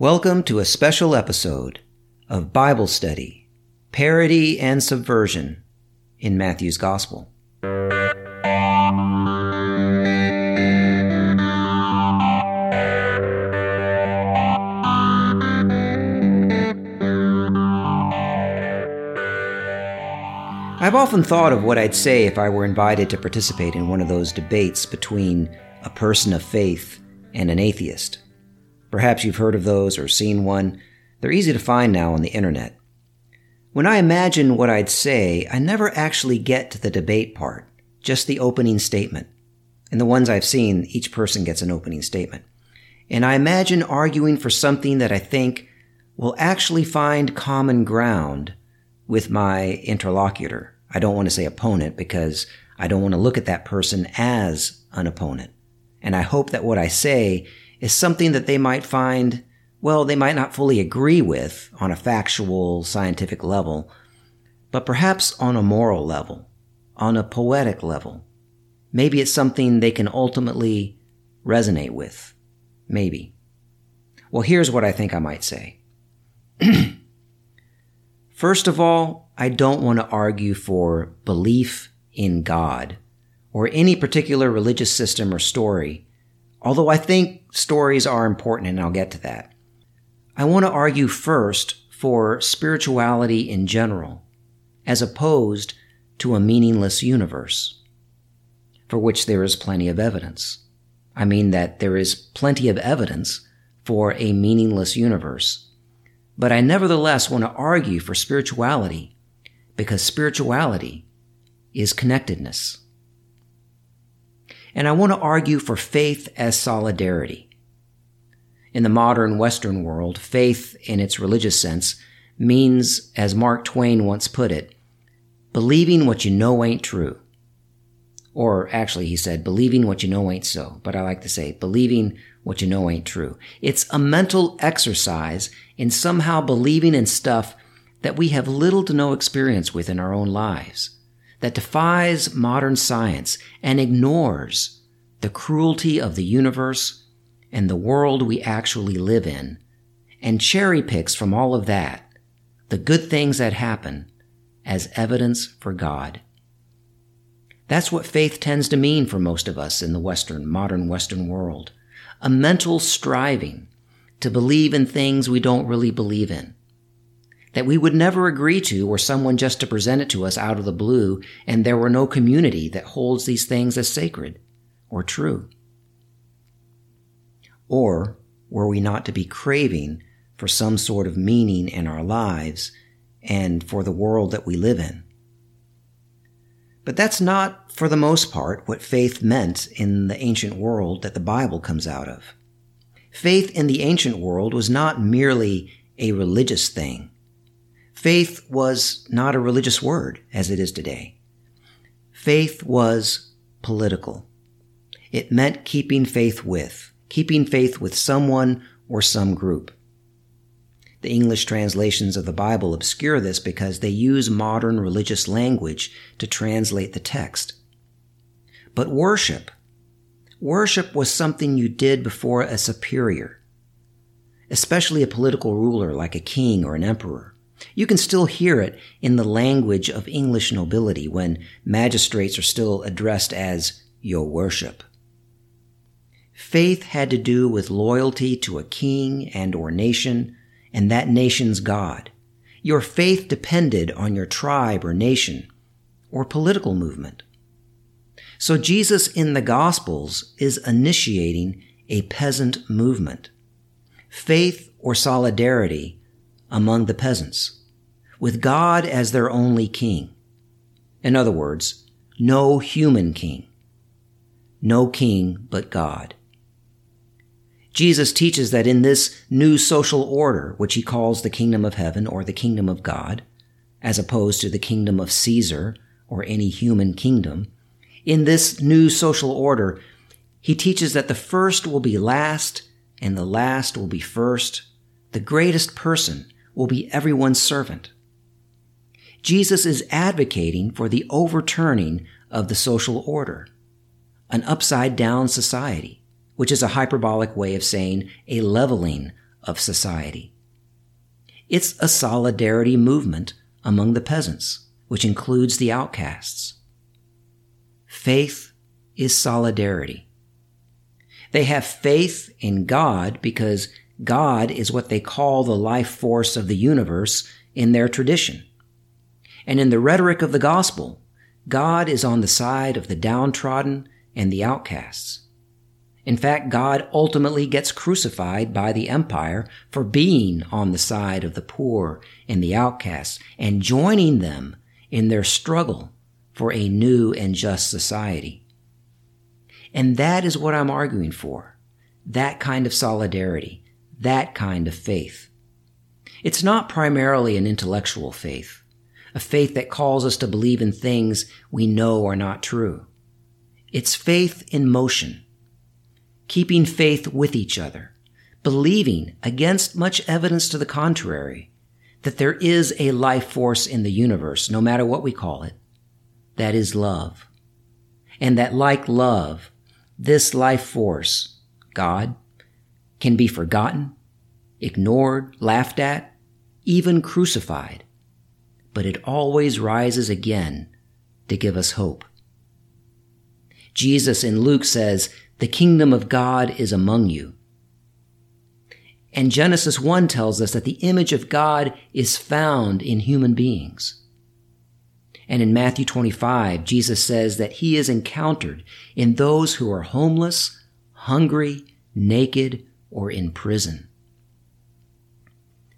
Welcome to a special episode of Bible Study, Parody and Subversion in Matthew's Gospel. I've often thought of what I'd say if I were invited to participate in one of those debates between a person of faith and an atheist. Perhaps you've heard of those or seen one. They're easy to find now on the internet. When I imagine what I'd say, I never actually get to the debate part, just the opening statement. In the ones I've seen, each person gets an opening statement. And I imagine arguing for something that I think will actually find common ground with my interlocutor. I don't want to say opponent because I don't want to look at that person as an opponent. And I hope that what I say is something that they might find, well, they might not fully agree with on a factual, scientific level, but perhaps on a moral level, on a poetic level. Maybe it's something they can ultimately resonate with. Maybe. Well, here's what I think I might say. First of all, I don't want to argue for belief in God or any particular religious system or story, although I think stories are important and I'll get to that. I want to argue first for spirituality in general, as opposed to a meaningless universe, for which there is plenty of evidence. I mean that there is plenty of evidence for a meaningless universe but I nevertheless want to argue for spirituality because spirituality is connectedness. And I want to argue for faith as solidarity. In the modern Western world, faith in its religious sense means, as Mark Twain once put it, believing what you know ain't true. Or actually, he said, believing what you know ain't so. But I like to say, believing what you know ain't true. It's a mental exercise in somehow believing in stuff that we have little to no experience with in our own lives, that defies modern science and ignores the cruelty of the universe and the world we actually live in, and cherry picks from all of that the good things that happen as evidence for God. That's what faith tends to mean for most of us in the Western, modern Western world. A mental striving to believe in things we don't really believe in. That we would never agree to were someone just to present it to us out of the blue and there were no community that holds these things as sacred or true. Or were we not to be craving for some sort of meaning in our lives and for the world that we live in? But that's not, for the most part, what faith meant in the ancient world that the Bible comes out of. Faith in the ancient world was not merely a religious thing. Faith was not a religious word as it is today. Faith was political. It meant keeping faith with, keeping faith with someone or some group. The English translations of the Bible obscure this because they use modern religious language to translate the text. But worship, worship was something you did before a superior, especially a political ruler like a king or an emperor. You can still hear it in the language of English nobility when magistrates are still addressed as your worship. Faith had to do with loyalty to a king and or nation, and that nation's God. Your faith depended on your tribe or nation or political movement. So Jesus in the Gospels is initiating a peasant movement. Faith or solidarity among the peasants, with God as their only king. In other words, no human king. No king but God. Jesus teaches that in this new social order, which he calls the kingdom of heaven or the kingdom of God, as opposed to the kingdom of Caesar or any human kingdom, in this new social order, he teaches that the first will be last and the last will be first. The greatest person will be everyone's servant. Jesus is advocating for the overturning of the social order, an upside down society which is a hyperbolic way of saying a leveling of society. It's a solidarity movement among the peasants, which includes the outcasts. Faith is solidarity. They have faith in God because God is what they call the life force of the universe in their tradition. And in the rhetoric of the gospel, God is on the side of the downtrodden and the outcasts. In fact, God ultimately gets crucified by the empire for being on the side of the poor and the outcasts and joining them in their struggle for a new and just society. And that is what I'm arguing for. That kind of solidarity, that kind of faith. It's not primarily an intellectual faith, a faith that calls us to believe in things we know are not true. It's faith in motion keeping faith with each other, believing against much evidence to the contrary that there is a life force in the universe, no matter what we call it, that is love. And that like love, this life force, God, can be forgotten, ignored, laughed at, even crucified. But it always rises again to give us hope. Jesus in Luke says the kingdom of God is among you. And Genesis 1 tells us that the image of God is found in human beings. And in Matthew 25, Jesus says that he is encountered in those who are homeless, hungry, naked, or in prison.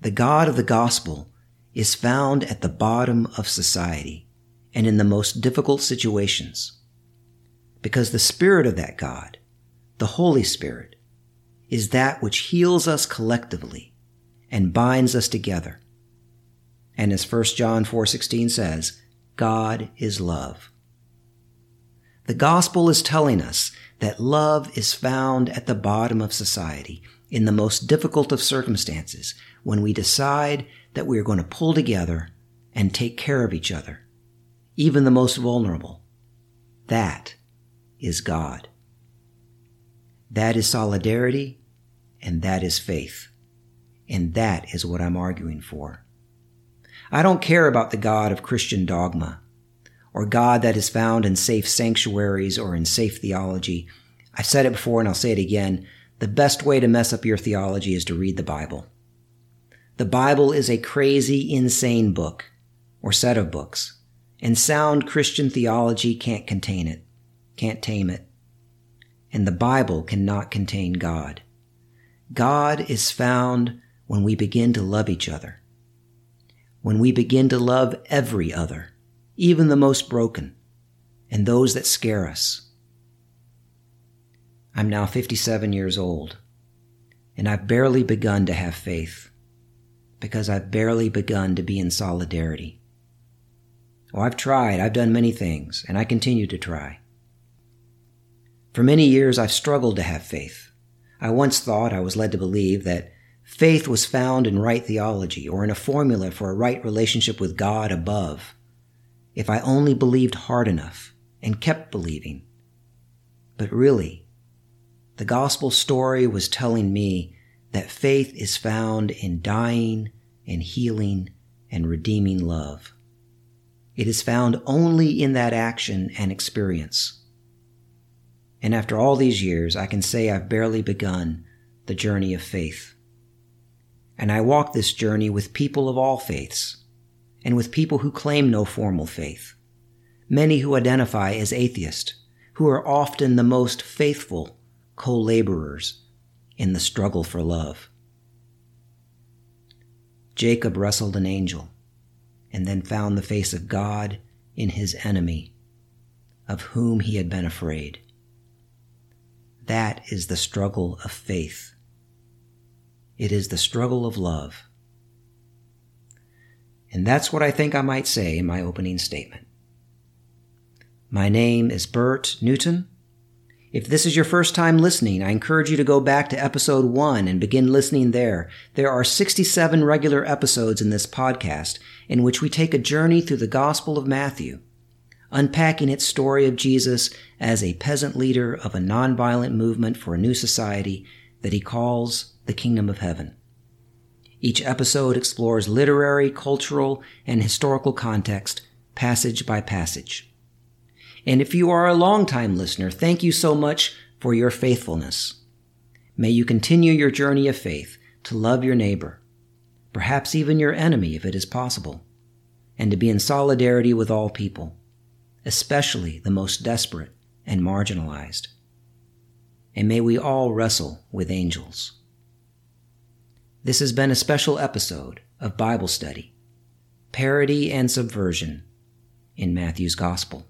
The God of the gospel is found at the bottom of society and in the most difficult situations because the spirit of that God the Holy Spirit, is that which heals us collectively and binds us together. And as 1 John 4:16 says, God is love. The gospel is telling us that love is found at the bottom of society in the most difficult of circumstances when we decide that we are going to pull together and take care of each other, even the most vulnerable. That is God. That is solidarity and that is faith. And that is what I'm arguing for. I don't care about the God of Christian dogma or God that is found in safe sanctuaries or in safe theology. I've said it before and I'll say it again. The best way to mess up your theology is to read the Bible. The Bible is a crazy, insane book or set of books, and sound Christian theology can't contain it, can't tame it and the Bible cannot contain God. God is found when we begin to love each other, when we begin to love every other, even the most broken, and those that scare us. I'm now 57 years old, and I've barely begun to have faith because I've barely begun to be in solidarity. Oh, I've tried, I've done many things, and I continue to try. For many years, I've struggled to have faith. I once thought, I was led to believe, that faith was found in right theology or in a formula for a right relationship with God above. If I only believed hard enough and kept believing. But really, the gospel story was telling me that faith is found in dying and healing and redeeming love. It is found only in that action and experience. And after all these years, I can say I've barely begun the journey of faith. And I walk this journey with people of all faiths, and with people who claim no formal faith, many who identify as atheist, who are often the most faithful co laborers in the struggle for love. Jacob wrestled an angel and then found the face of God in his enemy, of whom he had been afraid. That is the struggle of faith. It is the struggle of love. And that's what I think I might say in my opening statement. My name is Bert Newton. If this is your first time listening, I encourage you to go back to episode one and begin listening there. There are 67 regular episodes in this podcast in which we take a journey through the Gospel of Matthew unpacking its story of Jesus as a peasant leader of a nonviolent movement for a new society that he calls the Kingdom of Heaven. Each episode explores literary, cultural, and historical context, passage by passage. And if you are a long-time listener, thank you so much for your faithfulness. May you continue your journey of faith to love your neighbor, perhaps even your enemy if it is possible, and to be in solidarity with all people, especially the most desperate and marginalized. And may we all wrestle with angels. This has been a special episode of Bible Study, Parody and Subversion in Matthew's Gospel.